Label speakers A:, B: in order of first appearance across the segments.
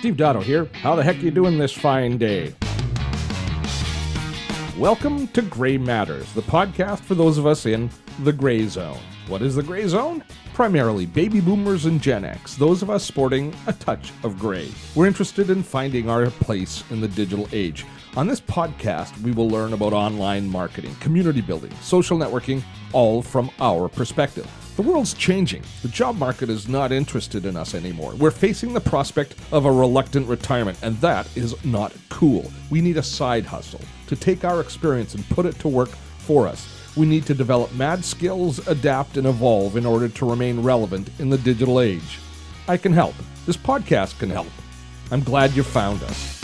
A: Steve Dotto here. How the heck you doing this fine day? Welcome to Gray Matters, the podcast for those of us in the gray zone. What is the gray zone? Primarily baby boomers and Gen X, those of us sporting a touch of gray. We're interested in finding our place in the digital age. On this podcast, we will learn about online marketing, community building, social networking, all from our perspective. The world's changing. The job market is not interested in us anymore. We're facing the prospect of a reluctant retirement, and that is not cool. We need a side hustle to take our experience and put it to work for us. We need to develop mad skills, adapt, and evolve in order to remain relevant in the digital age. I can help. This podcast can help. I'm glad you found us.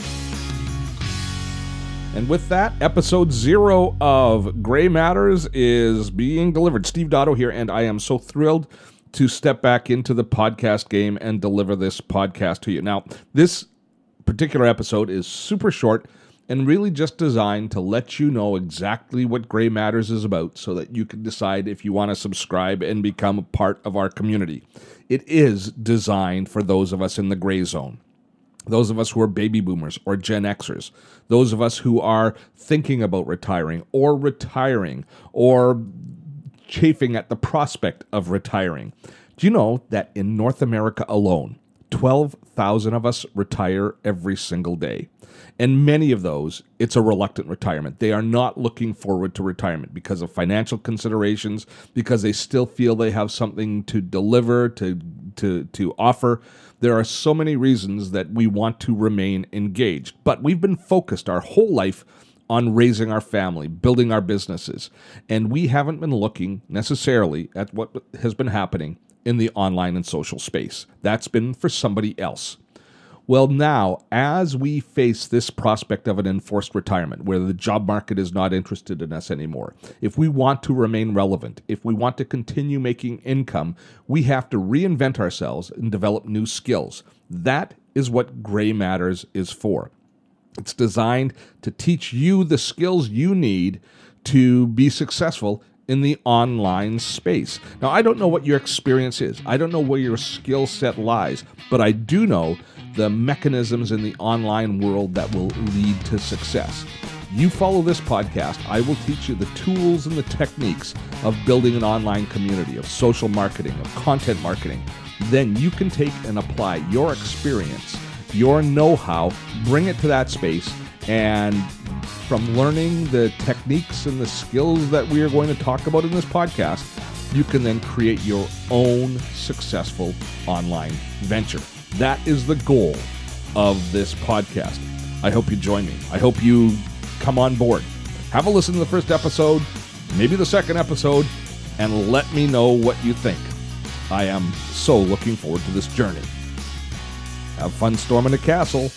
A: And with that, episode zero of Gray Matters is being delivered. Steve Dotto here, and I am so thrilled to step back into the podcast game and deliver this podcast to you. Now, this particular episode is super short and really just designed to let you know exactly what Gray Matters is about so that you can decide if you want to subscribe and become a part of our community. It is designed for those of us in the gray zone those of us who are baby boomers or Gen Xers, those of us who are thinking about retiring or retiring or chafing at the prospect of retiring. Do you know that in North America alone, 12,000 of us retire every single day? And many of those, it's a reluctant retirement. They are not looking forward to retirement because of financial considerations, because they still feel they have something to deliver, to, to, to offer there are so many reasons that we want to remain engaged, but we've been focused our whole life on raising our family, building our businesses, and we haven't been looking necessarily at what has been happening in the online and social space. That's been for somebody else. Well, now, as we face this prospect of an enforced retirement where the job market is not interested in us anymore, if we want to remain relevant, if we want to continue making income, we have to reinvent ourselves and develop new skills. That is what Gray Matters is for. It's designed to teach you the skills you need to be successful in the online space. Now, I don't know what your experience is, I don't know where your skill set lies, but I do know the mechanisms in the online world that will lead to success. You follow this podcast, I will teach you the tools and the techniques of building an online community, of social marketing, of content marketing. Then you can take and apply your experience, your know how, bring it to that space, and from learning the techniques and the skills that we are going to talk about in this podcast, you can then create your own successful online venture. That is the goal of this podcast. I hope you join me. I hope you come on board. Have a listen to the first episode, maybe the second episode, and let me know what you think. I am so looking forward to this journey. Have fun storming the castle